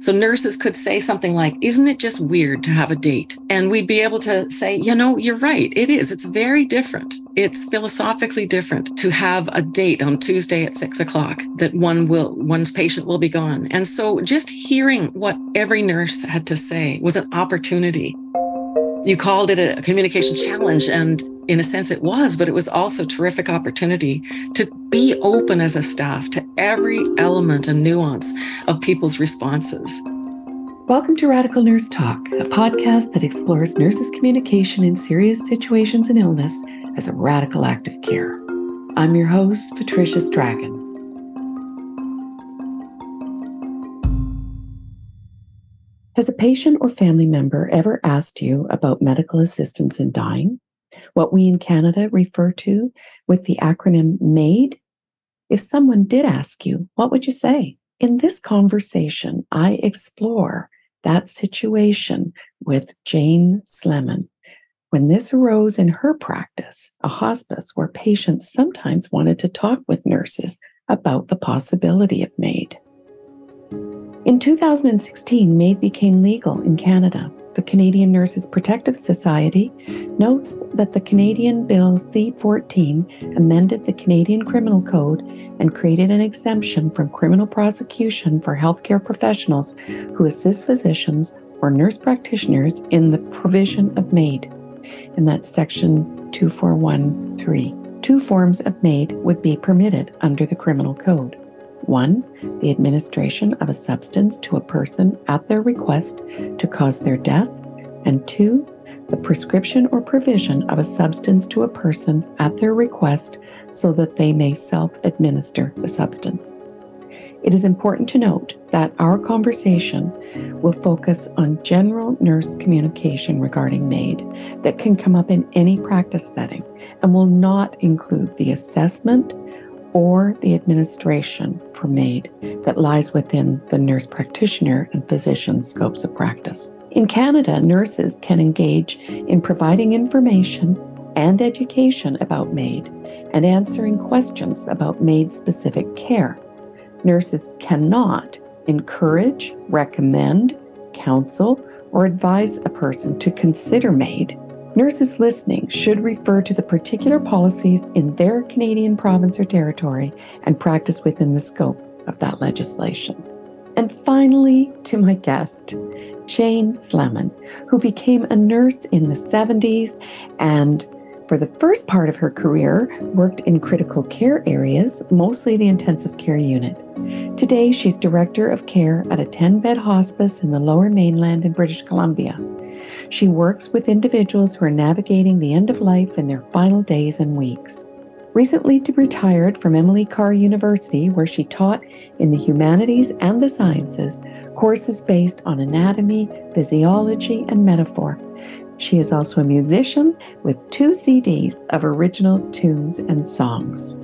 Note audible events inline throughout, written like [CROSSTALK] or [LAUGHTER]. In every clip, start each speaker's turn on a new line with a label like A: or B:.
A: So nurses could say something like, Isn't it just weird to have a date? And we'd be able to say, You know, you're right. It is. It's very different. It's philosophically different to have a date on Tuesday at six o'clock that one will, one's patient will be gone. And so just hearing what every nurse had to say was an opportunity. You called it a communication challenge, and in a sense it was, but it was also terrific opportunity to be open as a staff to every element and nuance of people's responses.
B: Welcome to Radical Nurse Talk, a podcast that explores nurses' communication in serious situations and illness as a radical act of care. I'm your host, Patricia Strachan. Has a patient or family member ever asked you about medical assistance in dying? What we in Canada refer to with the acronym MAID? If someone did ask you, what would you say? In this conversation, I explore that situation with Jane Slemon. When this arose in her practice, a hospice where patients sometimes wanted to talk with nurses about the possibility of MAID. In 2016, MAID became legal in Canada. The Canadian Nurses Protective Society notes that the Canadian Bill C 14 amended the Canadian Criminal Code and created an exemption from criminal prosecution for healthcare professionals who assist physicians or nurse practitioners in the provision of MAID. And that's section 2413. Two forms of MAID would be permitted under the Criminal Code. One, the administration of a substance to a person at their request to cause their death. And two, the prescription or provision of a substance to a person at their request so that they may self administer the substance. It is important to note that our conversation will focus on general nurse communication regarding MAID that can come up in any practice setting and will not include the assessment or the administration for MAID that lies within the nurse practitioner and physician scopes of practice. In Canada, nurses can engage in providing information and education about MAID and answering questions about MAID specific care. Nurses cannot encourage, recommend, counsel, or advise a person to consider MAID Nurses listening should refer to the particular policies in their Canadian province or territory and practice within the scope of that legislation. And finally, to my guest, Jane Slemon, who became a nurse in the 70s and for the first part of her career worked in critical care areas, mostly the intensive care unit. Today, she's director of care at a 10 bed hospice in the lower mainland in British Columbia. She works with individuals who are navigating the end of life in their final days and weeks. Recently retired from Emily Carr University, where she taught in the humanities and the sciences courses based on anatomy, physiology, and metaphor. She is also a musician with two CDs of original tunes and songs.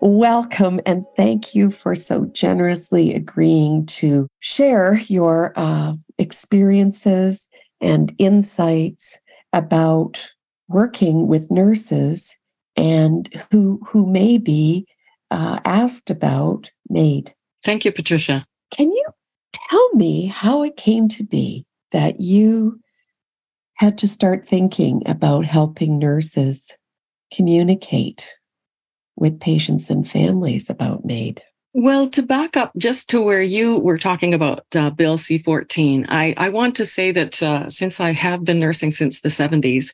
B: Welcome and thank you for so generously agreeing to share your uh, experiences and insights about working with nurses and who who may be uh, asked about MAID.
A: Thank you, Patricia.
B: Can you tell me how it came to be that you had to start thinking about helping nurses communicate with patients and families about MAID?
A: Well, to back up just to where you were talking about uh, Bill C 14, I, I want to say that uh, since I have been nursing since the 70s,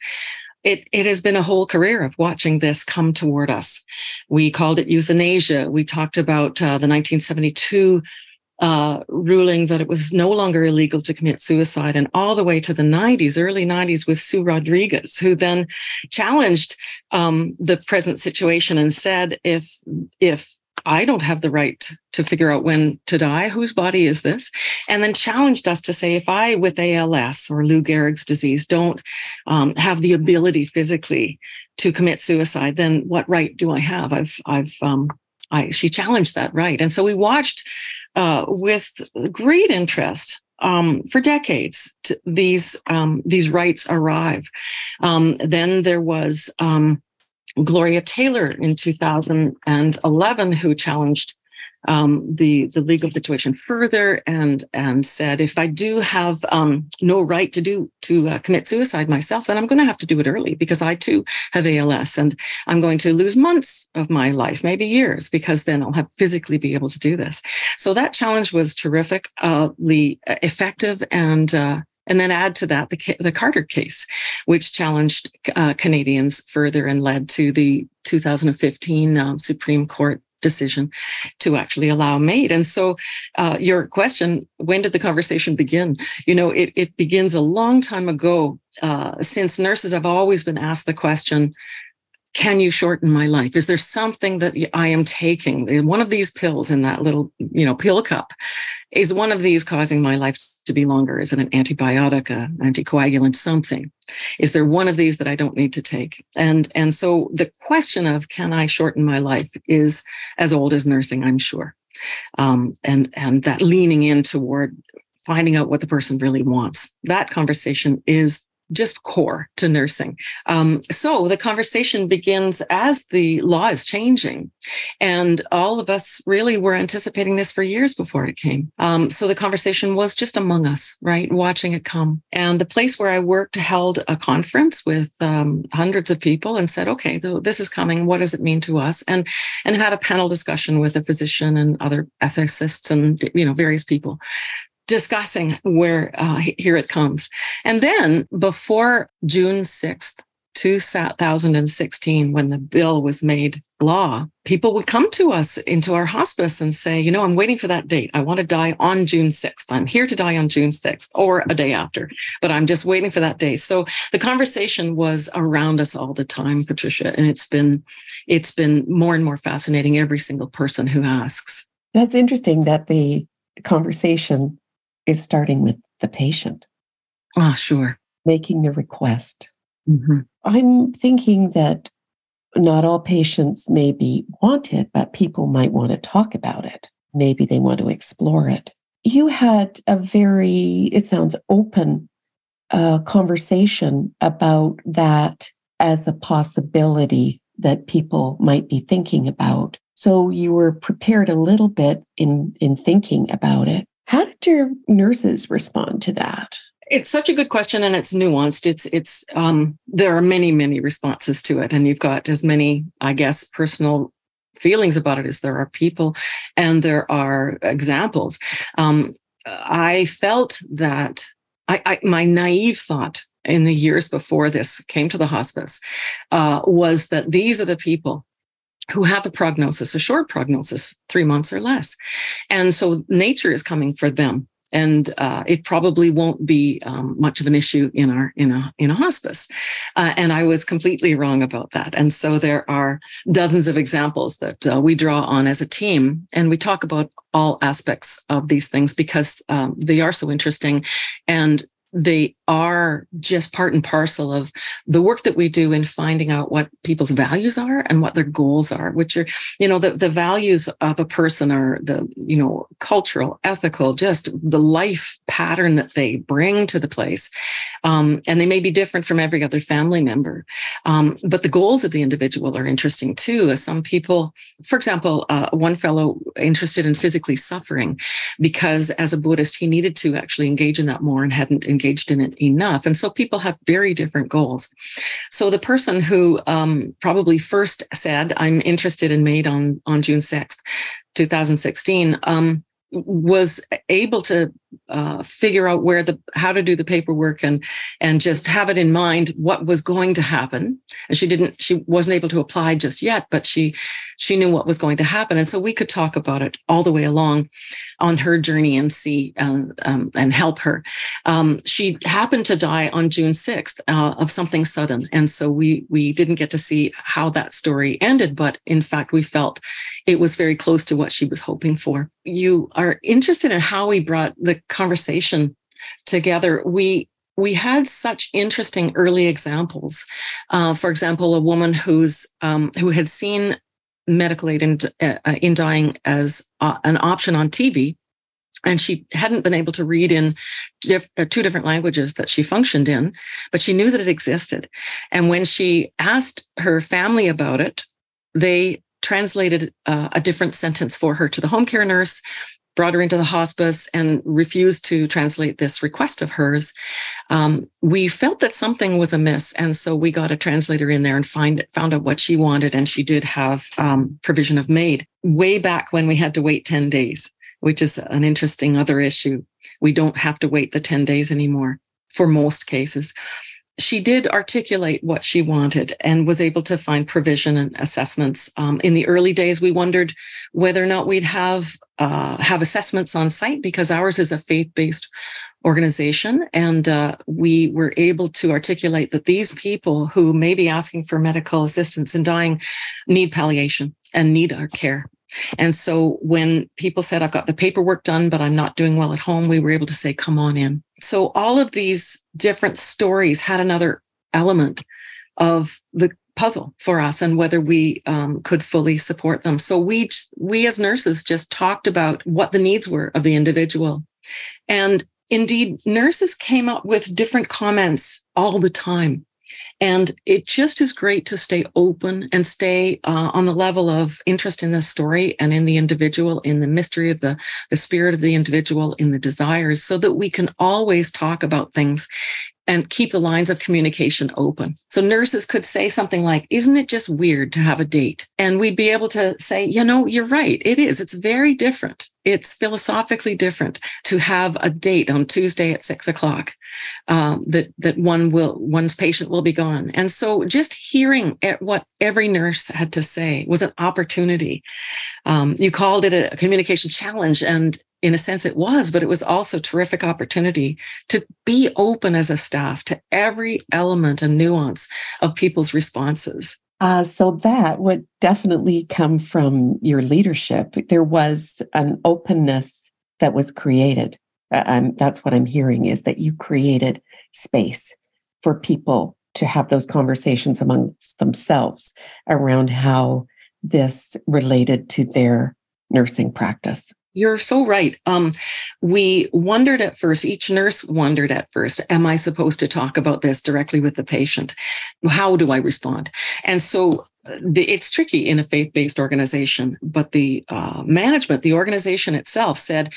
A: it, it has been a whole career of watching this come toward us. We called it euthanasia. We talked about uh, the 1972 uh, ruling that it was no longer illegal to commit suicide, and all the way to the 90s, early 90s, with Sue Rodriguez, who then challenged um, the present situation and said, if if I don't have the right to figure out when to die. Whose body is this? And then challenged us to say, if I, with ALS or Lou Gehrig's disease, don't um, have the ability physically to commit suicide, then what right do I have? I've, I've, um, I, she challenged that right. And so we watched uh, with great interest um, for decades these um, these rights arrive. Um, then there was um, Gloria Taylor in 2011, who challenged um, the the legal situation further and and said if I do have um, no right to do to uh, commit suicide myself, then I'm going to have to do it early because I too have ALS and I'm going to lose months of my life, maybe years, because then I'll have physically be able to do this. So that challenge was terrific, uh, effective, and uh, and then add to that the, the Carter case, which challenged uh, Canadians further and led to the 2015 um, Supreme Court decision to actually allow MAID. And so, uh, your question, when did the conversation begin? You know, it, it begins a long time ago. Uh, since nurses have always been asked the question, can you shorten my life? Is there something that I am taking? One of these pills in that little, you know, pill cup is one of these causing my life to be longer? Is it an antibiotic, an anticoagulant, something? Is there one of these that I don't need to take? And and so the question of can I shorten my life is as old as nursing, I'm sure. Um, and and that leaning in toward finding out what the person really wants. That conversation is just core to nursing. Um, so the conversation begins as the law is changing. And all of us really were anticipating this for years before it came. Um, so the conversation was just among us, right? Watching it come. And the place where I worked held a conference with um, hundreds of people and said, okay, this is coming. What does it mean to us? And, and had a panel discussion with a physician and other ethicists and, you know, various people discussing where uh, here it comes. And then before June 6th, 2016, when the bill was made law, people would come to us into our hospice and say, you know, I'm waiting for that date. I want to die on June 6th. I'm here to die on June 6th or a day after, but I'm just waiting for that day. So the conversation was around us all the time, Patricia, and it's been it's been more and more fascinating every single person who asks.
B: That's interesting that the conversation is starting with the patient.
A: Ah, sure.
B: Making the request. Mm-hmm. I'm thinking that not all patients maybe want it, but people might want to talk about it. Maybe they want to explore it. You had a very, it sounds open uh, conversation about that as a possibility that people might be thinking about. So you were prepared a little bit in in thinking about it. How did your nurses respond to that?
A: It's such a good question and it's nuanced. It's it's um there are many, many responses to it. And you've got as many, I guess, personal feelings about it as there are people and there are examples. Um, I felt that I, I my naive thought in the years before this came to the hospice uh, was that these are the people who have a prognosis, a short prognosis, three months or less. And so nature is coming for them. And uh, it probably won't be um, much of an issue in our in a in a hospice, uh, and I was completely wrong about that. And so there are dozens of examples that uh, we draw on as a team, and we talk about all aspects of these things because um, they are so interesting, and they are just part and parcel of the work that we do in finding out what people's values are and what their goals are which are you know the, the values of a person are the you know cultural ethical just the life pattern that they bring to the place. Um, and they may be different from every other family member. Um, but the goals of the individual are interesting too as some people for example uh, one fellow interested in physically suffering because as a buddhist he needed to actually engage in that more and hadn't engaged in it enough. And so people have very different goals. So the person who um, probably first said, I'm interested in MAID on, on June 6th, 2016, um, was able to uh, figure out where the how to do the paperwork and and just have it in mind what was going to happen. And she didn't she wasn't able to apply just yet but she she knew what was going to happen. And so we could talk about it all the way along on her journey and see uh, um, and help her. Um, she happened to die on june 6th uh, of something sudden. And so we we didn't get to see how that story ended but in fact we felt it was very close to what she was hoping for you are interested in how we brought the conversation together, we we had such interesting early examples. Uh, for example, a woman who's um, who had seen medical aid in, uh, in dying as uh, an option on TV and she hadn't been able to read in diff- uh, two different languages that she functioned in, but she knew that it existed. And when she asked her family about it, they translated uh, a different sentence for her to the home care nurse brought her into the hospice and refused to translate this request of hers, um, we felt that something was amiss. And so we got a translator in there and find, found out what she wanted. And she did have um, provision of MAID way back when we had to wait 10 days, which is an interesting other issue. We don't have to wait the 10 days anymore for most cases she did articulate what she wanted and was able to find provision and assessments. Um, in the early days, we wondered whether or not we'd have uh, have assessments on site because ours is a faith-based organization, and uh, we were able to articulate that these people who may be asking for medical assistance and dying need palliation and need our care. And so when people said, I've got the paperwork done, but I'm not doing well at home, we were able to say, come on in. So all of these different stories had another element of the puzzle for us and whether we um, could fully support them. So we, we as nurses just talked about what the needs were of the individual. And indeed, nurses came up with different comments all the time and it just is great to stay open and stay uh, on the level of interest in the story and in the individual, in the mystery of the, the spirit of the individual, in the desires, so that we can always talk about things and keep the lines of communication open. So nurses could say something like, Isn't it just weird to have a date? And we'd be able to say, You know, you're right. It is. It's very different. It's philosophically different to have a date on Tuesday at six o'clock um, that that one will one's patient will be gone. And so just hearing what every nurse had to say was an opportunity. Um, you called it a communication challenge, and in a sense it was, but it was also terrific opportunity to be open as a staff to every element and nuance of people's responses.
B: Uh, so that would definitely come from your leadership. There was an openness that was created. Uh, that's what I'm hearing is that you created space for people to have those conversations amongst themselves around how this related to their nursing practice.
A: You're so right. Um, we wondered at first, each nurse wondered at first, am I supposed to talk about this directly with the patient? How do I respond? And so uh, it's tricky in a faith based organization, but the uh, management, the organization itself said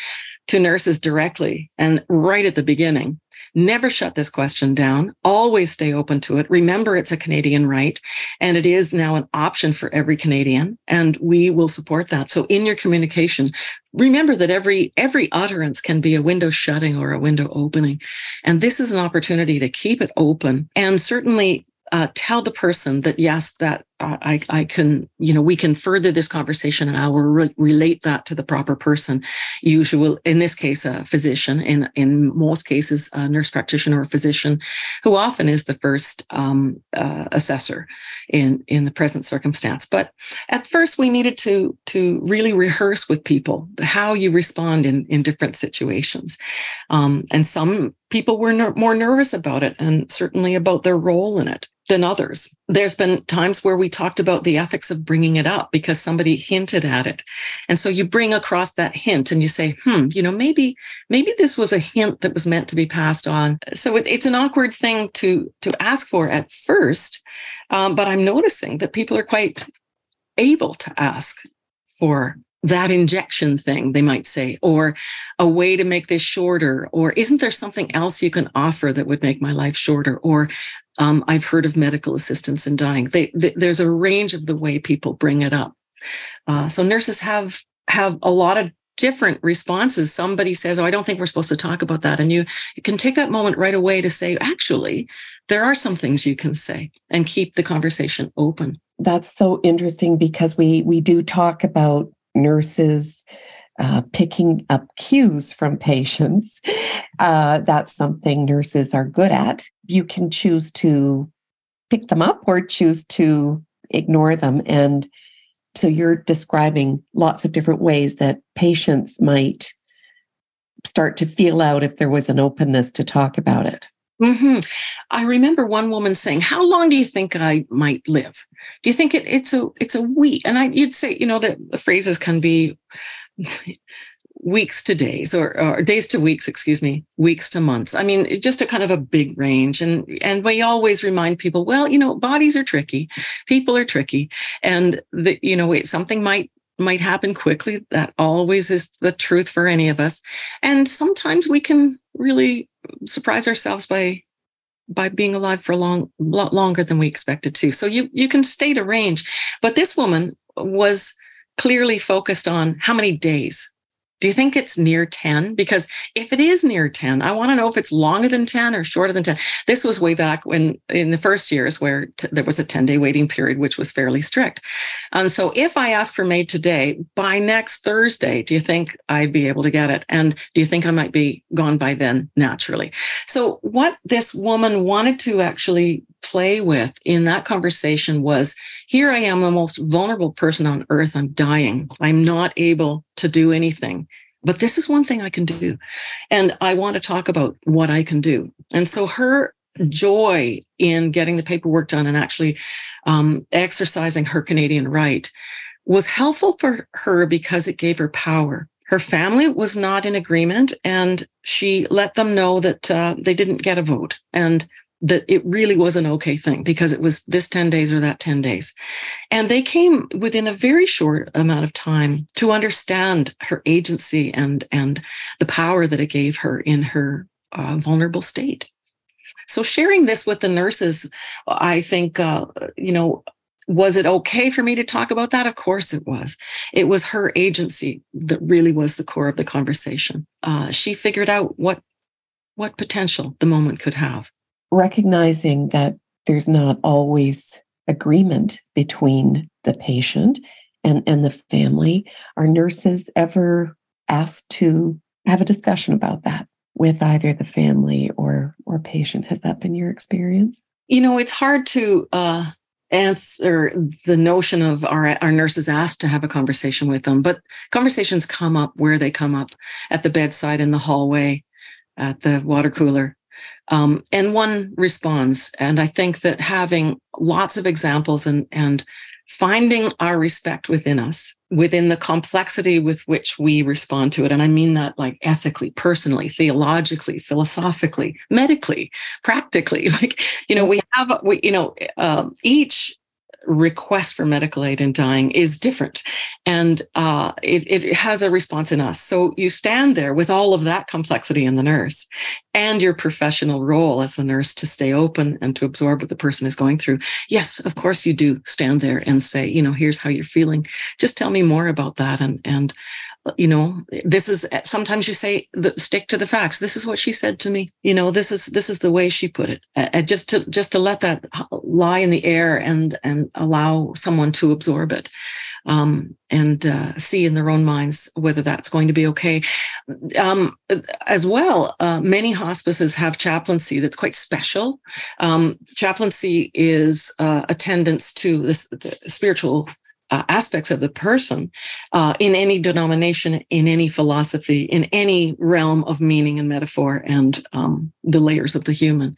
A: to nurses directly and right at the beginning, Never shut this question down. Always stay open to it. Remember, it's a Canadian right, and it is now an option for every Canadian, and we will support that. So, in your communication, remember that every every utterance can be a window shutting or a window opening, and this is an opportunity to keep it open and certainly uh, tell the person that yes, that I, I can, you know, we can further this conversation and I will re- relate that to the proper person. Usual, in this case, a physician. In in most cases, a nurse practitioner or physician, who often is the first um, uh, assessor in in the present circumstance. But at first, we needed to to really rehearse with people how you respond in in different situations, um, and some people were ner- more nervous about it, and certainly about their role in it than others. There's been times where we talked about the ethics of bringing it up because somebody hinted at it. And so you bring across that hint and you say, hmm, you know, maybe, maybe this was a hint that was meant to be passed on. So it, it's an awkward thing to, to ask for at first. Um, but I'm noticing that people are quite able to ask for that injection thing, they might say, or a way to make this shorter, or isn't there something else you can offer that would make my life shorter? Or um, I've heard of medical assistance in dying. They, they, there's a range of the way people bring it up. Uh, so nurses have have a lot of different responses. Somebody says, "Oh, I don't think we're supposed to talk about that," and you, you can take that moment right away to say, "Actually, there are some things you can say," and keep the conversation open.
B: That's so interesting because we we do talk about nurses uh, picking up cues from patients. Uh, that's something nurses are good at. You can choose to pick them up or choose to ignore them. And so you're describing lots of different ways that patients might start to feel out if there was an openness to talk about it.
A: Mm-hmm. I remember one woman saying, "How long do you think I might live? Do you think it, it's a it's a week?" And I, you'd say, you know, that the phrases can be [LAUGHS] weeks to days or, or, days to weeks excuse me weeks to months i mean just a kind of a big range and and we always remind people well you know bodies are tricky people are tricky and the, you know something might might happen quickly that always is the truth for any of us. And sometimes we can really surprise ourselves by by being alive for a long lot longer than we expected to. So you you can state a range. But this woman was clearly focused on how many days do you think it's near 10? Because if it is near 10, I want to know if it's longer than 10 or shorter than 10. This was way back when in the first years where t- there was a 10 day waiting period, which was fairly strict. And so if I ask for MAID today, by next Thursday, do you think I'd be able to get it? And do you think I might be gone by then naturally? So what this woman wanted to actually play with in that conversation was here I am, the most vulnerable person on earth. I'm dying. I'm not able to do anything. But this is one thing I can do. And I want to talk about what I can do. And so her joy in getting the paperwork done and actually um, exercising her Canadian right was helpful for her because it gave her power. Her family was not in agreement, and she let them know that uh, they didn't get a vote. And that it really was an okay thing because it was this 10 days or that 10 days. And they came within a very short amount of time to understand her agency and, and the power that it gave her in her uh, vulnerable state. So sharing this with the nurses, I think, uh, you know, was it okay for me to talk about that? Of course it was. It was her agency that really was the core of the conversation. Uh, she figured out what what potential the moment could have
B: recognizing that there's not always agreement between the patient and, and the family. Are nurses ever asked to have a discussion about that with either the family or or patient? Has that been your experience?
A: You know, it's hard to uh, answer the notion of our, our nurses asked to have a conversation with them, but conversations come up where they come up at the bedside, in the hallway, at the water cooler. Um, and one responds. And I think that having lots of examples and, and finding our respect within us, within the complexity with which we respond to it. And I mean that like ethically, personally, theologically, philosophically, medically, practically. [LAUGHS] Like, you know, we have, we, you know, um, each request for medical aid in dying is different. And uh, it, it has a response in us. So you stand there with all of that complexity in the nurse and your professional role as a nurse to stay open and to absorb what the person is going through. Yes of course you do stand there and say you know here's how you're feeling. Just tell me more about that and and you know this is sometimes you say the, stick to the facts. This is what she said to me. You know this is this is the way she put it. Uh, just to just to let that lie in the air and and allow someone to absorb it um, and uh, see in their own minds whether that's going to be okay. Um, as well uh, many hospices have chaplaincy that's quite special. Um, chaplaincy is uh, attendance to this spiritual uh, aspects of the person uh, in any denomination, in any philosophy, in any realm of meaning and metaphor and um, the layers of the human.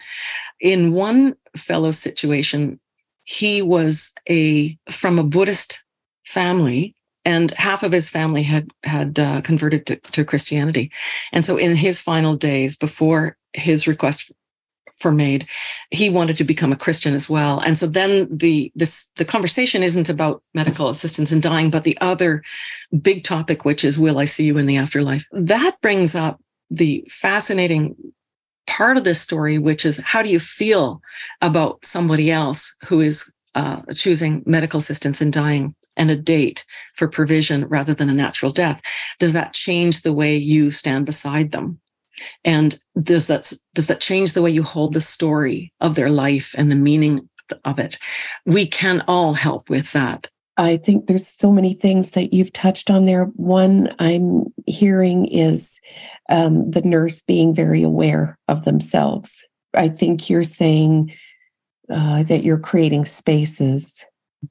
A: In one fellow situation, he was a from a Buddhist family and half of his family had had uh, converted to, to, Christianity, and so in his final days before his request for MAID he wanted to become a christian as well. And so then the this the conversation isn't about medical assistance in dying but the other big topic which is will i see you in the afterlife? That brings up the fascinating part of this story which is how do you feel about somebody else who is uh, choosing medical assistance in dying and a date for provision rather than a natural death? Does that change the way you stand beside them and does that does that change the way you hold the story of their life and the meaning of it? We can all help with that.
B: I think there's so many things that you've touched on there. One i'm hearing is um, the nurse being very aware of themselves. I think you're saying uh, that you're creating spaces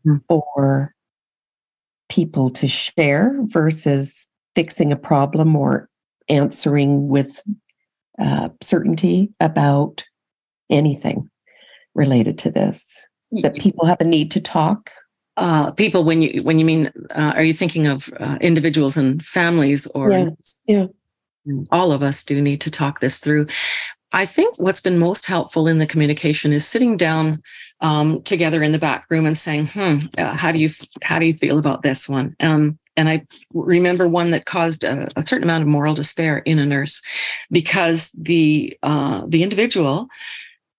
B: mm-hmm. for people to share versus fixing a problem or answering with uh, certainty about anything related to this. That people have a need to talk
A: uh, people when you when you mean uh, are you thinking of uh, individuals and families or
B: Yeah, yeah.
A: all of us do need to talk this through i think what's been most helpful in the communication is sitting down um, together in the back room and saying hmm uh, how do you how do you feel about this one um, and i remember one that caused a, a certain amount of moral despair in a nurse because the uh, the individual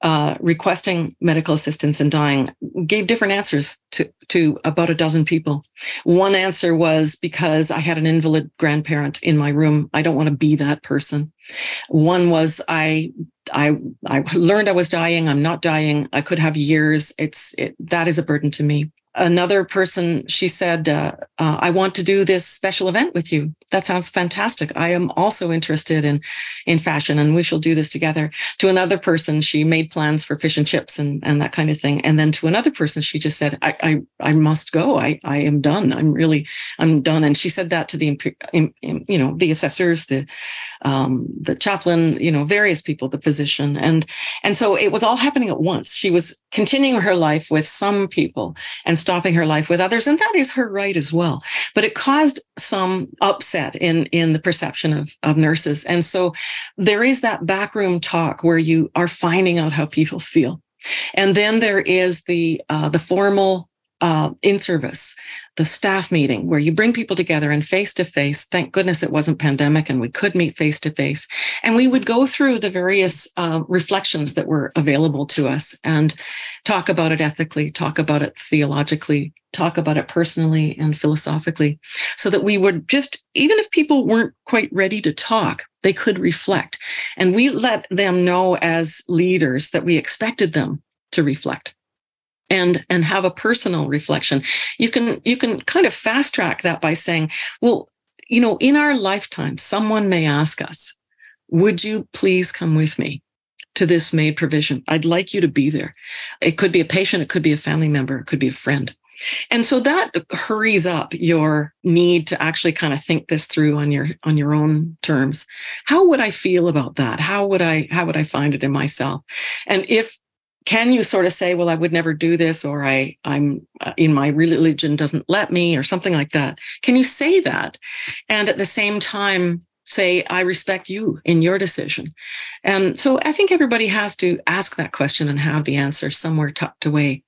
A: uh, requesting medical assistance and dying gave different answers to, to about a dozen people. One answer was because I had an invalid grandparent in my room. I don't want to be that person. One was I I I learned I was dying. I'm not dying. I could have years. It's it, that is a burden to me another person she said uh, uh, i want to do this special event with you. That sounds fantastic. I am also interested in in fashion and we shall do this together. To another person she made plans for fish and chips and and that kind of thing. And then to another person she just said i i, I must go. I i am done. I'm really i'm done. And she said that to the you know the assessors the um, the chaplain you know various people the physician. And and so it was all happening at once. She was continuing her life with some people stopping her life with others. And that is her right as well. But it caused some upset in, in the perception of, of nurses. And so there is that backroom talk where you are finding out how people feel. And then there is the uh, the formal uh, in service, the staff meeting where you bring people together and face to face. Thank goodness it wasn't pandemic and we could meet face to face. And we would go through the various uh, reflections that were available to us and talk about it ethically, talk about it theologically, talk about it personally and philosophically, so that we would just, even if people weren't quite ready to talk, they could reflect. And we let them know as leaders that we expected them to reflect and and have a personal reflection. You can you can kind of fast track that by saying well you know in our lifetime someone may ask us would you please come with me to this MAID provision? I'd like you to be there. It could be a patient it could be a family member it could be a friend. And so that hurries up your need to actually kind of think this through on your on your own terms. How would i feel about that? How would i how would i find it in myself? And if can you sort of say well i would never do this or i i'm uh, in my religion doesn't let me or something like that. Can you say that? And at the same time say i respect you in your decision. And so i think everybody has to ask that question and have the answer somewhere tucked away.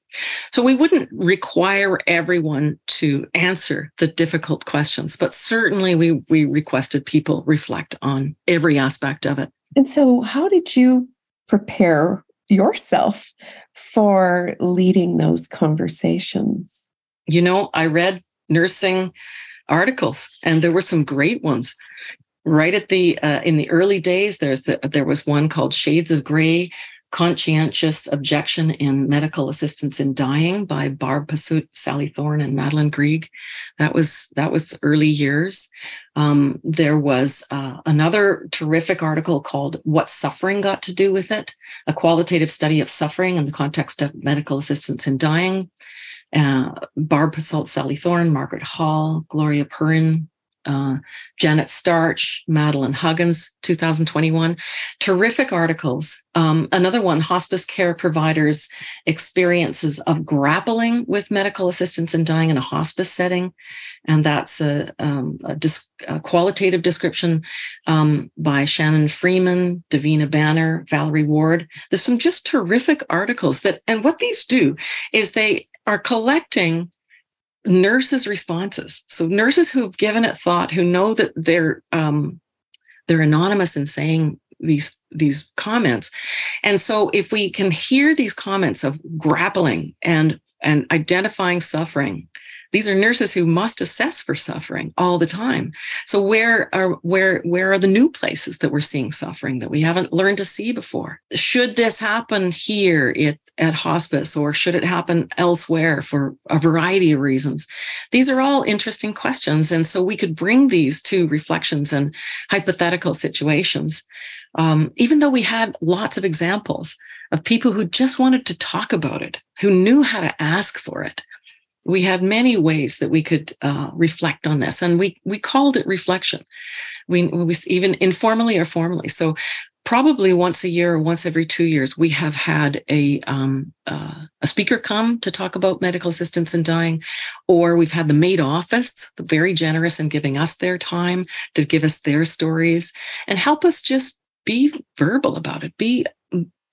A: So we wouldn't require everyone to answer the difficult questions but certainly we we requested people reflect on every aspect of it.
B: And so how did you prepare yourself for leading those conversations?
A: You know, I read nursing articles and there were some great ones right at the uh, in the early days there's the, there was one called shades of gray Conscientious Objection in Medical Assistance in Dying by Barb Pesut, Sally Thorne, and Madeline Greig. That was that was early years. Um, there was uh, another terrific article called "What Suffering Got to Do with It: A Qualitative Study of Suffering in the Context of Medical Assistance in Dying." Uh, Barb Pesut, Sally Thorne, Margaret Hall, Gloria Perrin, uh, Janet Storch, Madeline Huggins, 2021. Terrific articles. Um, another one, hospice care providers' experiences of grappling with medical assistance in dying in a hospice setting. And that's a, um, a, dis- a qualitative description um, by Shannon Freeman, Davina Banner, Valerie Ward. There's some just terrific articles that, and what these do is they are collecting nurses' responses. So nurses who've given it thought, who know that they're um, they're anonymous in saying these these comments, and so if we can hear these comments of grappling and and identifying suffering these are nurses who must assess for suffering all the time. So where are where where are the new places that we're seeing suffering that we haven't learned to see before? Should this happen here? It, at hospice or should it happen elsewhere for a variety of reasons? These are all interesting questions and so we could bring these to reflections and hypothetical situations. Um, even though we had lots of examples of people who just wanted to talk about it who knew how to ask for it we had many ways that we could uh, reflect on this and we we called it reflection. We, we even informally or formally. So probably once a year or once every two years, we have had a um, uh, a speaker come to talk about medical assistance in dying, or we've had the MAID office, very generous in giving us their time to give us their stories and help us just be verbal about it, be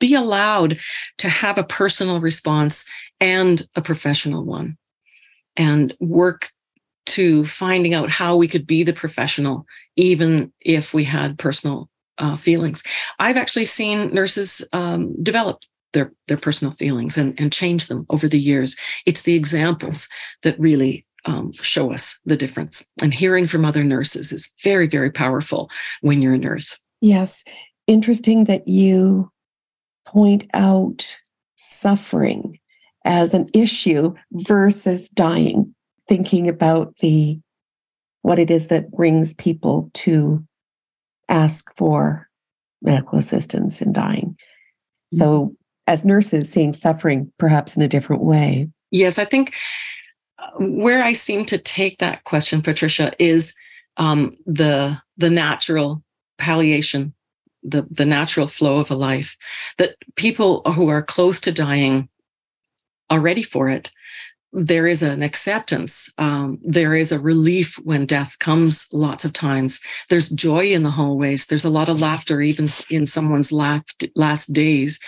A: be allowed to have a personal response and a professional one, and work to finding out how we could be the professional, even if we had personal uh, feelings. I've actually seen nurses um, develop their their personal feelings and, and change them over the years. It's the examples that really um, show us the difference. And hearing from other nurses is very, very powerful when you're a nurse.
B: Yes. Interesting that you point out suffering as an issue versus dying, thinking about the what it is that brings people to ask for medical assistance in dying. Mm-hmm. So, as nurses, seeing suffering perhaps in a different way.
A: Yes, I think uh, where I seem to take that question, Patricia, is um, the the natural palliation, the the natural flow of a life. That people who are close to dying are ready for it, there is an acceptance. Um, there is a relief when death comes lots of times. There's joy in the hallways. There's a lot of laughter, even in someone's last, last days.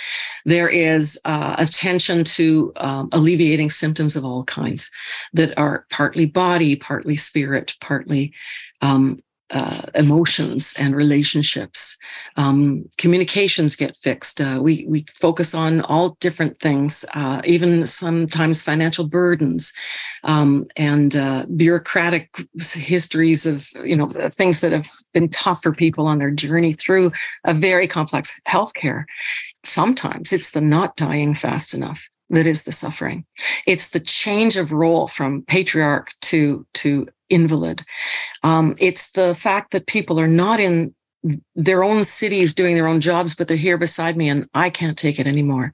A: There is uh, attention to um, alleviating symptoms of all kinds that are partly body, partly spirit, partly um, uh, emotions and relationships. Um, communications get fixed. Uh, we we focus on all different things, uh, even sometimes financial burdens um, and uh, bureaucratic histories of you know things that have been tough for people on their journey through a very complex healthcare. Sometimes it's the not dying fast enough that is the suffering. It's the change of role from patriarch to to invalid. Um, it's the fact that people are not in their own cities doing their own jobs, but they're here beside me and I can't take it anymore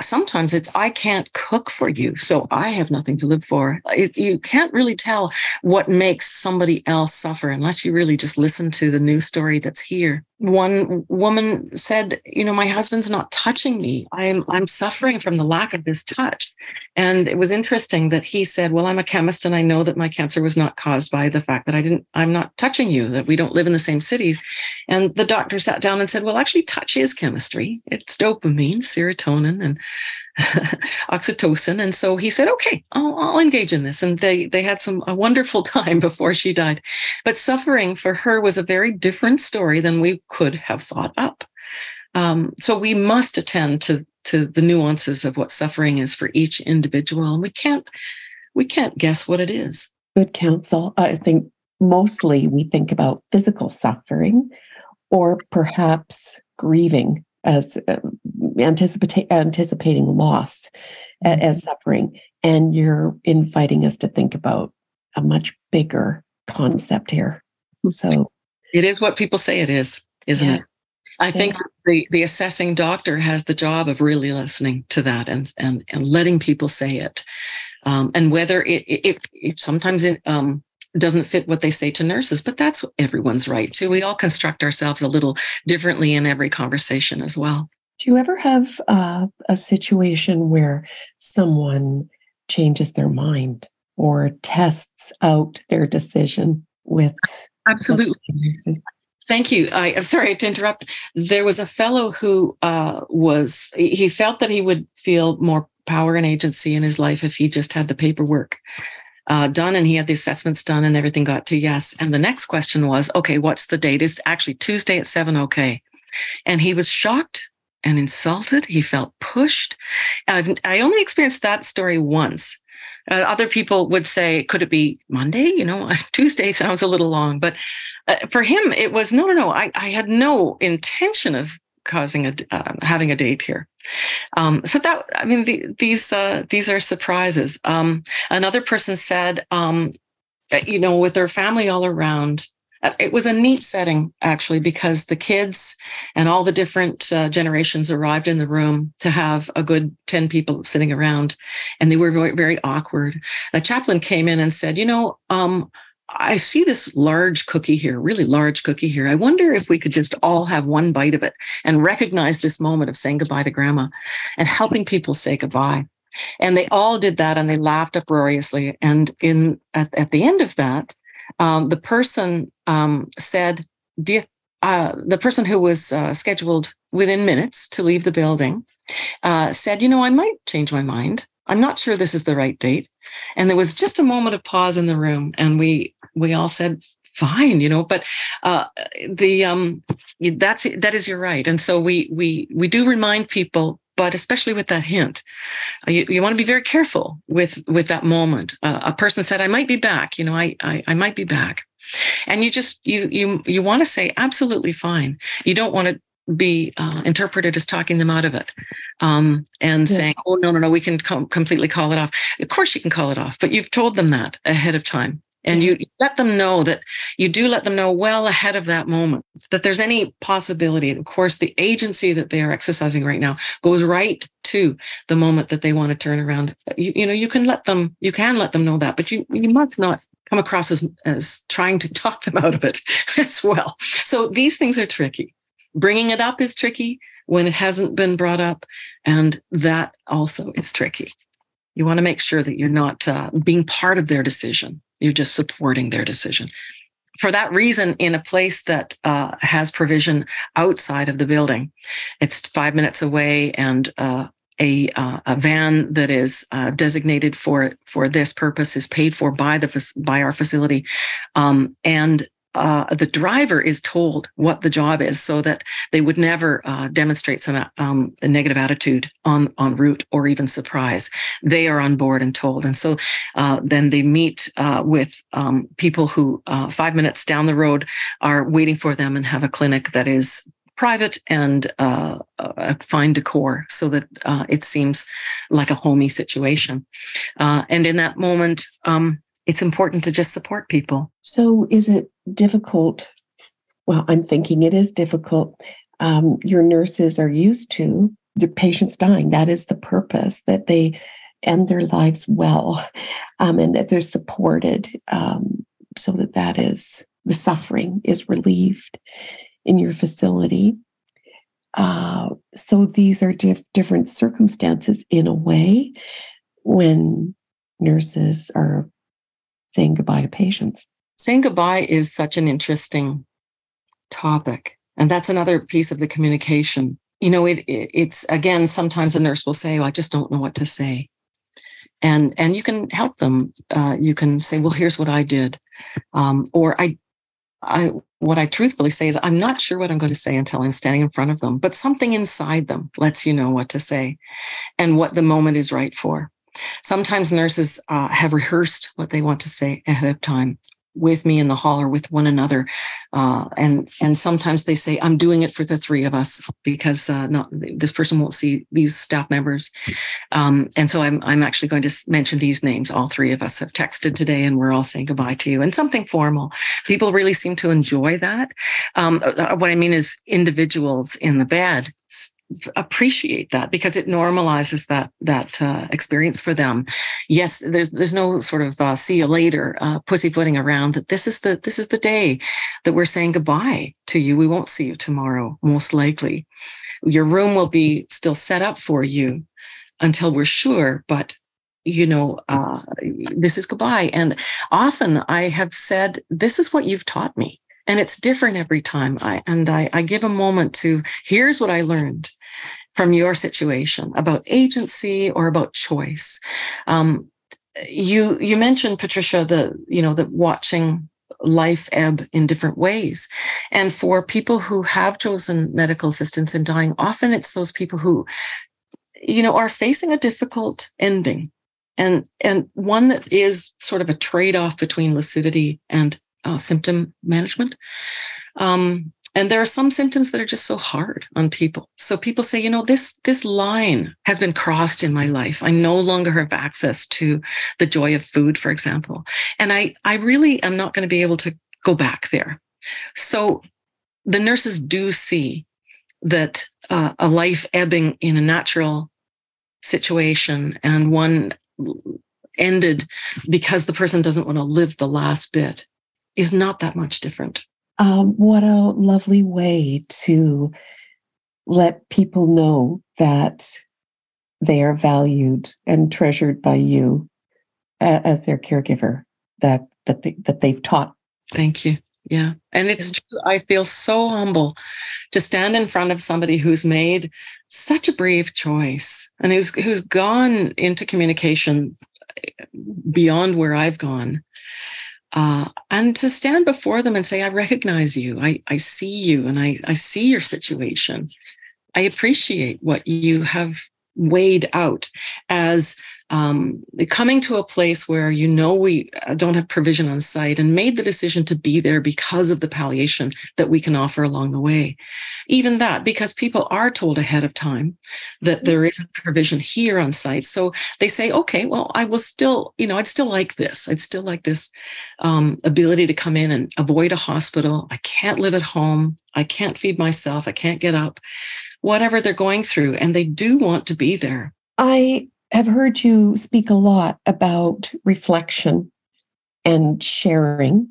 A: sometimes it's I can't cook for you, so I have nothing to live for. It, you can't really tell what makes somebody else suffer unless you really just listen to the news story that's here. One woman said, "You know, my husband's not touching me. I'm I'm suffering from the lack of this touch." And it was interesting that he said, "Well, I'm a chemist and I know that my cancer was not caused by the fact that I didn't I'm not touching you, that we don't live in the same cities." And the doctor sat down and said, "Well, actually touch is chemistry. It's dopamine, serotonin and [LAUGHS] oxytocin. And so he said, okay, I'll, I'll, engage in this. And they, they had some, a wonderful [LAUGHS] time before she died. But suffering for her was a very different story than we could have thought up. Um, so we must attend to, to the nuances of what suffering is for each individual. And we can't, we can't guess what it is.
B: Good counsel. I think mostly we think about physical suffering or perhaps grieving as uh, anticipate, anticipating loss mm-hmm. as suffering. And you're inviting us to think about a much bigger concept here. So
A: it is what people say it is, isn't yeah. it? I think the, the assessing doctor has the job of really listening to that and and, and letting people say it. Um, and whether it, it, it sometimes it um, doesn't fit what they say to nurses, but that's everyone's right too. We all construct ourselves a little differently in every conversation as well.
B: Do you ever have uh, a situation where someone changes their mind or tests out their decision with?
A: Absolutely. Thank you. I, am sorry to interrupt. There was a fellow who uh, was, he felt that he would feel more power and agency in his life if he just had the paperwork uh, done and he had the assessments done and everything got to yes. And the next question was, okay, what's the date? It's actually Tuesday at seven. Okay. And he was shocked and insulted. He felt pushed. I've, I only experienced that story once. Uh, other people would say, could it be Monday? You know, [LAUGHS] Tuesday sounds a little long, but uh, for him, it was no, no, no. I, I had no intention of causing a uh, having a date here. Um, so that I mean the, these uh, these are surprises. Um, another person said, um, you know, with their family all around. Uh, it was a neat setting actually because the kids and all the different uh, generations arrived in the room to have a good 10 people sitting around and they were very, very awkward. A chaplain came in and said, you know, um, I see this large cookie here, really large cookie here. I wonder if we could just all have one bite of it and recognize this moment of saying goodbye to grandma and helping people say goodbye. And they all did that and they laughed uproariously. And in at, at the end of that, um, the person um, said, uh, the person who was uh, scheduled within minutes to leave the building uh, said, you know, I might change my mind. I'm not sure this is the right date. And there was just a moment of pause in the room, and we we all said, fine, you know. But uh, the um, that's that is your right. And so we we we do remind people but especially with that hint uh, you, you want to be very careful with with that moment uh, a person said i might be back you know I, I i might be back and you just you you you want to say absolutely fine you don't want to be uh, interpreted as talking them out of it um, and yeah. saying, oh, no, no, no, we can com- completely call it off. Of course, you can call it off, but you've told them that ahead of time. And you let them know that you do let them know well ahead of that moment that there's any possibility. Of course, the agency that they are exercising right now goes right to the moment that they want to turn around. You, you know, you can let them, you can let them know that, but you you must not come across as as trying to [LAUGHS] talk them out of it [LAUGHS] as well. So these things are tricky bringing it up is tricky when it hasn't been brought up. And that also is tricky. You want to make sure that you're not uh, being part of their decision, you're just supporting their decision. For that reason, in a place that uh, has provision outside of the building, it's five minutes away, and uh, a, uh, a van that is uh, designated for for this purpose is paid for by the by our facility, um, and uh, the driver is told what the job is so that they would never uh, demonstrate some um, a negative attitude on on route or even surprise. They are on board and told. And so uh, then they meet uh, with um, people who uh, five minutes down the road are waiting for them and have a clinic that is private and uh, fine decor so that it seems like a homey situation. And in that moment um, it's important to just support people.
B: So, is it difficult? Well, I'm thinking it is difficult. Um, your nurses are used to the patients dying. That is the purpose that they end their lives well, um, and that they're supported, um, so that that is the suffering is relieved in your facility. Uh, so these are diff- different circumstances in a way when nurses are saying goodbye to patients.
A: Saying goodbye is such an interesting topic. And that's another piece of the communication. You know, it, it it's again, sometimes a nurse will say, oh, I just don't know what to say. And and you can help them. Uh, you can say, well, here's what I did. Um, or I I what I truthfully say is I'm not sure what I'm going to say until I'm standing in front of them, but something inside them lets you know what to say and what the moment is right for. Sometimes nurses uh, have rehearsed what they want to say ahead of time with me in the hall or with one another uh, and and sometimes they say i'm doing it for the three of us because uh, not this person won't see these staff members. Um, and so I'm, I'm actually going to mention these names. All three of us have texted today and we're all saying goodbye to you and something formal. People really seem to enjoy that. Um, uh, what i mean is individuals in the bed appreciate that because it normalizes that that uh, experience for them. Yes, there's there's no sort of uh, see you later uh, pussyfooting around. That this is the this is the day that we're saying goodbye to you. We won't see you tomorrow, most likely. Your room will be still set up for you until we're sure, but you know, uh, this is goodbye. And often I have said, this is what you've taught me and it's different every time. I and I, I give a moment to here's what i learned from your situation about agency or about choice. Um, you you mentioned patricia the you know the watching life ebb in different ways. And for people who have chosen medical assistance in dying often it's those people who you know are facing a difficult ending. And and one that is sort of a trade-off between lucidity and uh, symptom management. Um, and there are some symptoms that are just so hard on people. So people say, you know, this this line has been crossed in my life. I no longer have access to the joy of food, for example, and I I really am not going to be able to go back there. So the nurses do see that uh, a life ebbing in a natural situation and one ended because the person doesn't want to live the last bit is not that much different.
B: Um, what a lovely way to let people know that they are valued and treasured by you as their caregiver that that they, that they've taught.
A: Thank you. Yeah. And it's true. I feel so humble to stand in front of somebody who's made such a brave choice and who's who's gone into communication beyond where I've gone. Uh, and to stand before them and say, I recognize you, I, I see you, and I, I see your situation. I appreciate what you have weighed out as um, coming to a place where you know we don't have provision on site and made the decision to be there because of the palliation that we can offer along the way. Even that, because people are told ahead of time that there is a provision here on site. So they say, okay, well, I will still, you know, I'd still like this. I'd still like this um, ability to come in and avoid a hospital. I can't live at home. I can't feed myself. I can't get up, whatever they're going through. And they do want to be there.
B: I have heard you speak a lot about reflection and sharing.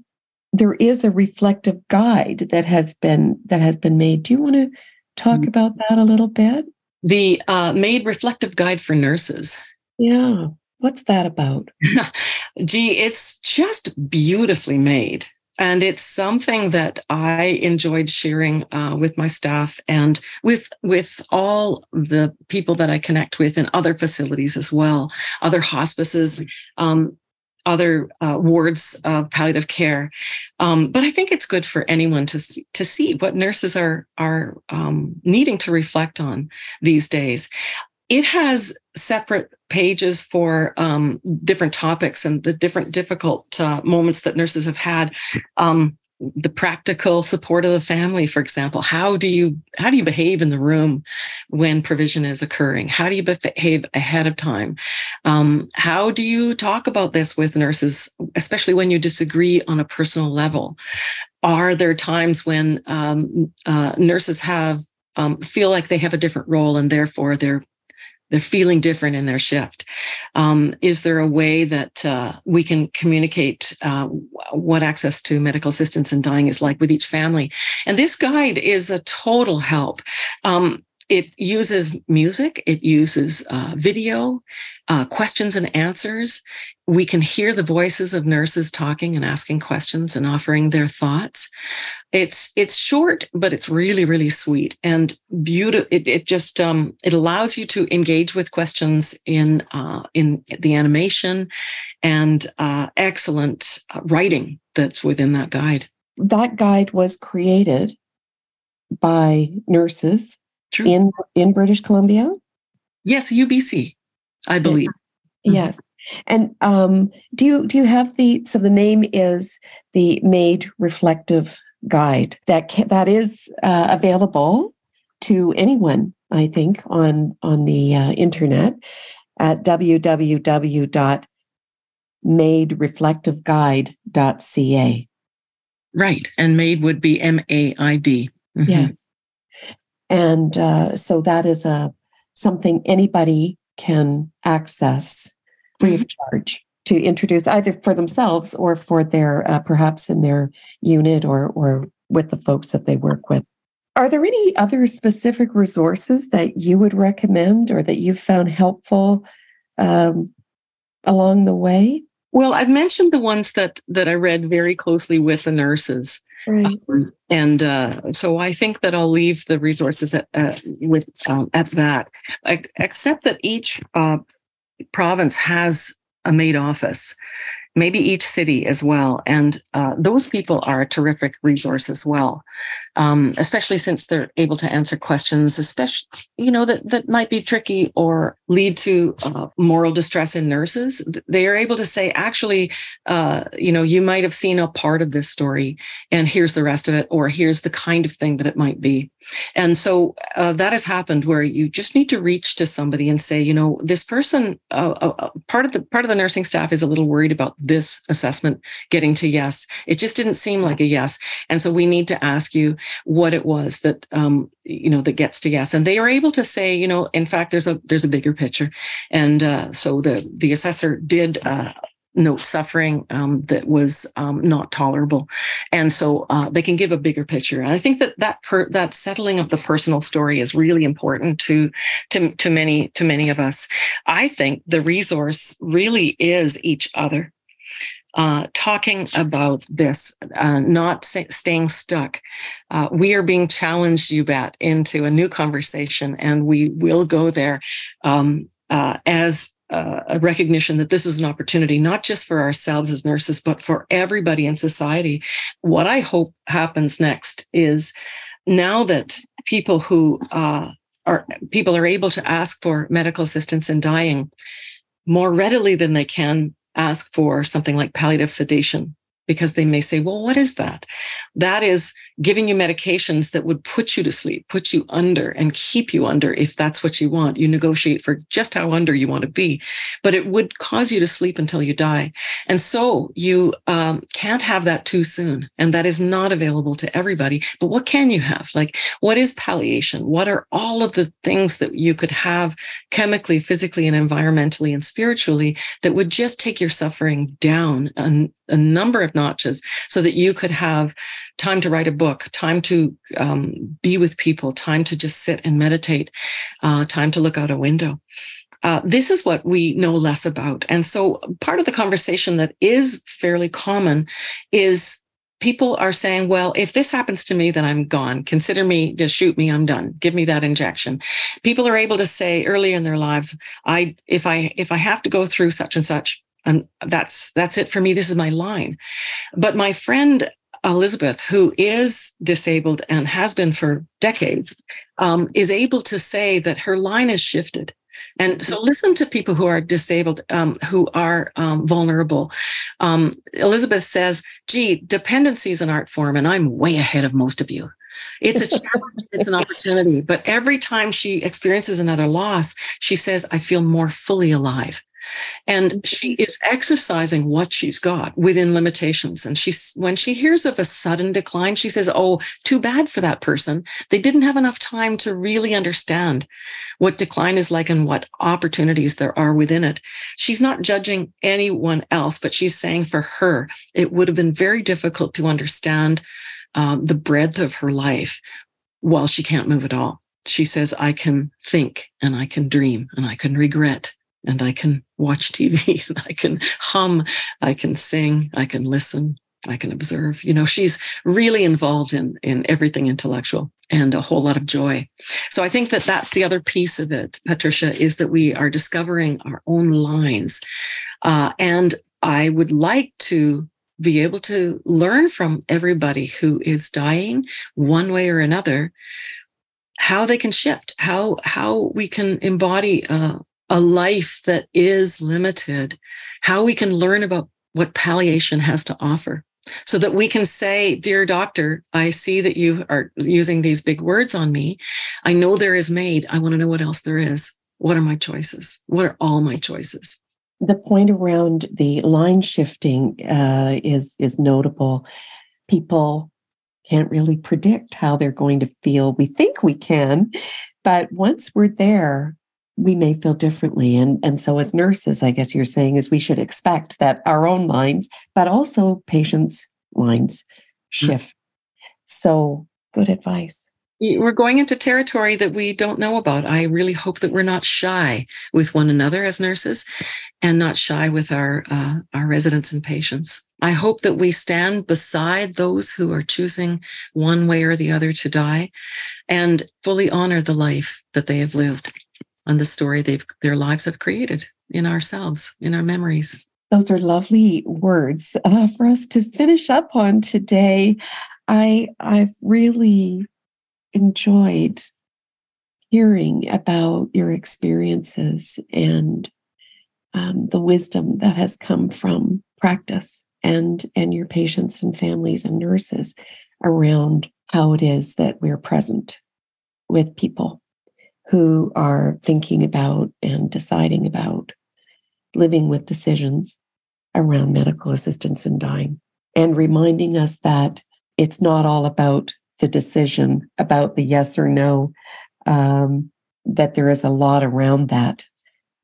B: There is a reflective guide that has been that has been MAID. Do you want to talk mm-hmm. about that a little bit?
A: The uh, made reflective guide for nurses.
B: Yeah. What's that about? [LAUGHS]
A: Gee, it's just beautifully made. And it's something that I enjoyed sharing uh, with my staff and with with all the people that I connect with in other facilities as well, other hospices, um, other uh, wards of palliative care. Um, but I think it's good for anyone to see, to see what nurses are are um, needing to reflect on these days. It has separate pages for um, different topics and the different difficult uh, moments that nurses have had. Um, the practical support of the family for example. How do you how do you behave in the room when provision is occurring? How do you behave ahead of time? Um, how do you talk about this with nurses especially when you disagree on a personal level? Are there times when um, uh, nurses have um, feel like they have a different role and therefore they're they're feeling different in their shift. Um, is there a way that uh, we can communicate uh, what access to medical assistance in dying is like with each family? And this guide is a total help. Um, it uses music, it uses uh, video, uh, questions and answers. We can hear the voices of nurses talking and asking questions and offering their thoughts. It's it's short, but it's really really sweet and beautiful. It, it just um, it allows you to engage with questions in uh, in the animation and uh, excellent uh, writing that's within that guide.
B: That guide was created by nurses True. in in British Columbia?
A: Yes, UBC, I believe.
B: Yeah. Yes. And um, do you do you have the so the name is the MAID Reflective Guide that can, that is uh, available to anyone I think on on the uh, internet at www.maidreflectiveguide.ca.
A: Right, and MAID would be M A I D.
B: Mm-hmm. Yes. And uh, so that is a something anybody can access free mm-hmm. of charge to introduce either for themselves or for their uh, perhaps in their unit or or with the folks that they work with. Are there any other specific resources that you would recommend or that you've found helpful um, along the way?
A: Well, I've mentioned the ones that that I read very closely with the nurses. Right. Um, and uh, so I think that I'll leave the resources at, with um, at that, I, except that each uh, province has a MAID office maybe each city as well. And uh, those people are a terrific resource as well, um, especially since they're able to answer questions, especially you know that that might be tricky or lead to uh, moral distress in nurses. They are able to say, actually, uh, you know, you might have seen a part of this story, and here's the rest of it, or here's the kind of thing that it might be. And so uh, that has happened where you just need to reach to somebody and say, you know, this person, uh, uh, part of the part of the nursing staff is a little worried about this assessment getting to yes. It just didn't seem like a yes, and so we need to ask you what it was that um, you know that gets to yes. And they are able to say, you know, in fact, there's a there's a bigger picture, and uh, so the the assessor did uh, note suffering um, that was um, not tolerable, and so uh, they can give a bigger picture. And I think that that per- that settling of the personal story is really important to to to many to many of us. I think the resource really is each other. Uh, talking about this, uh, not staying stuck. Uh, we are being challenged, you bet, into a new conversation, and we will go there um, uh, as uh, a recognition that this is an opportunity, not just for ourselves as nurses, but for everybody in society. What I hope happens next is now that people who are people are able to ask for medical assistance in dying more readily than they can ask for something like palliative sedation because they may say, well, what is that? That is giving you medications that would put you to sleep, put you under, and keep you under if that's what you want. You negotiate for just how under you want to be, but it would cause you to sleep until you die. And so you um, can't have that too soon. And that is not available to everybody. But what can you have? Like, what is palliation? What are all of the things that you could have chemically, physically, and environmentally and spiritually that would just take your suffering down and a number of notches so that you could have time to write a book, time to um, be with people, time to just sit and meditate, uh, time to look out a window. Uh, this is what we know less about. And so part of the conversation that is fairly common is people are saying, well, if this happens to me, then I'm gone. Consider me, just shoot me, I'm done. Give me that injection. People are able to say earlier in their lives, I if I if I have to go through such and such, and that's that's it for me this is my line but my friend elizabeth who is disabled and has been for decades um, is able to say that her line has shifted and so mm-hmm. listen to people who are disabled um, who are um, vulnerable um, elizabeth says gee dependency is an art form and i'm way ahead of most of you it's a challenge, [LAUGHS] it's an opportunity. But every time she experiences another loss, she says, I feel more fully alive. And she mm-hmm. is exercising what she's got within limitations. And she's when she hears of a sudden decline, she says, Oh, too bad for that person. They didn't have enough time to really understand what decline is like and what opportunities there are within it. She's not judging anyone else, but she's saying for her, it would have been very difficult to understand um, the breadth of her life while she can't move at all. She says, I can think and I can dream and I can regret and I can watch TV [LAUGHS] and I can hum, I can sing, I can listen, I can observe. You know, she's really involved in in everything intellectual and a whole lot of joy. So I think that that's the other piece of it, Patricia, is that we are discovering our own lines, uh, and I would like to be able to learn from everybody who is dying one way or another how they can shift how how we can embody uh, a life that is limited, how we can learn about what palliation has to offer so that we can say, Dear doctor, I see that you are using these big words on me. I know there is MAID. I want to know what else there is. What are my choices? What are all my choices?
B: The point around the line shifting uh, is is notable. People can't really predict how they're going to feel. We think we can, but once we're there, we may feel differently. And, and so, as nurses, I guess you're saying is we should expect that our own lines, but also patients' lines mm. shift. Mm-hmm. So, good advice.
A: We're going into territory that we don't know about. I really hope that we're not shy with one another as nurses and not shy with our, uh, our residents and patients. I hope that we stand beside those who are choosing one way or the other to die and fully honor the life that they have lived on the story they've their lives have created in ourselves, in our memories.
B: Those are lovely words uh, for us to finish up on today. I I've really enjoyed hearing about your experiences and um, the wisdom that has come from practice and and your patients and families and nurses around how it is that we're present with people who are thinking about and deciding about living with decisions around medical assistance in dying and reminding us that it's not all about the decision about the yes or no um, that there is a lot around that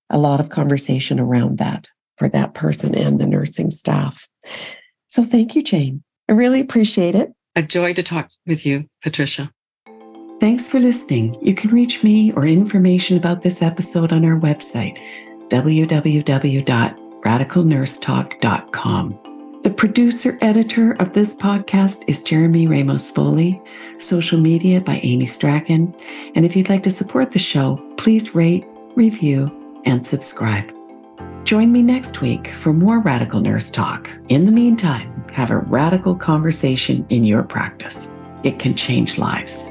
B: a lot of conversation around that for that person and the nursing staff. So thank you, Jane. I really appreciate it.
A: A joy to talk with you, Patricia.
B: Thanks for listening. You can reach me or information about this episode on our website, www.radicalnursetalk.com. The producer editor of this podcast is Jeremy Ramos Foley, social media by Amy Strachan. And if you'd like to support the show, please rate, review, and subscribe. Join me next week for more Radical Nurse Talk. In the meantime, have a radical conversation in your practice. It can change lives.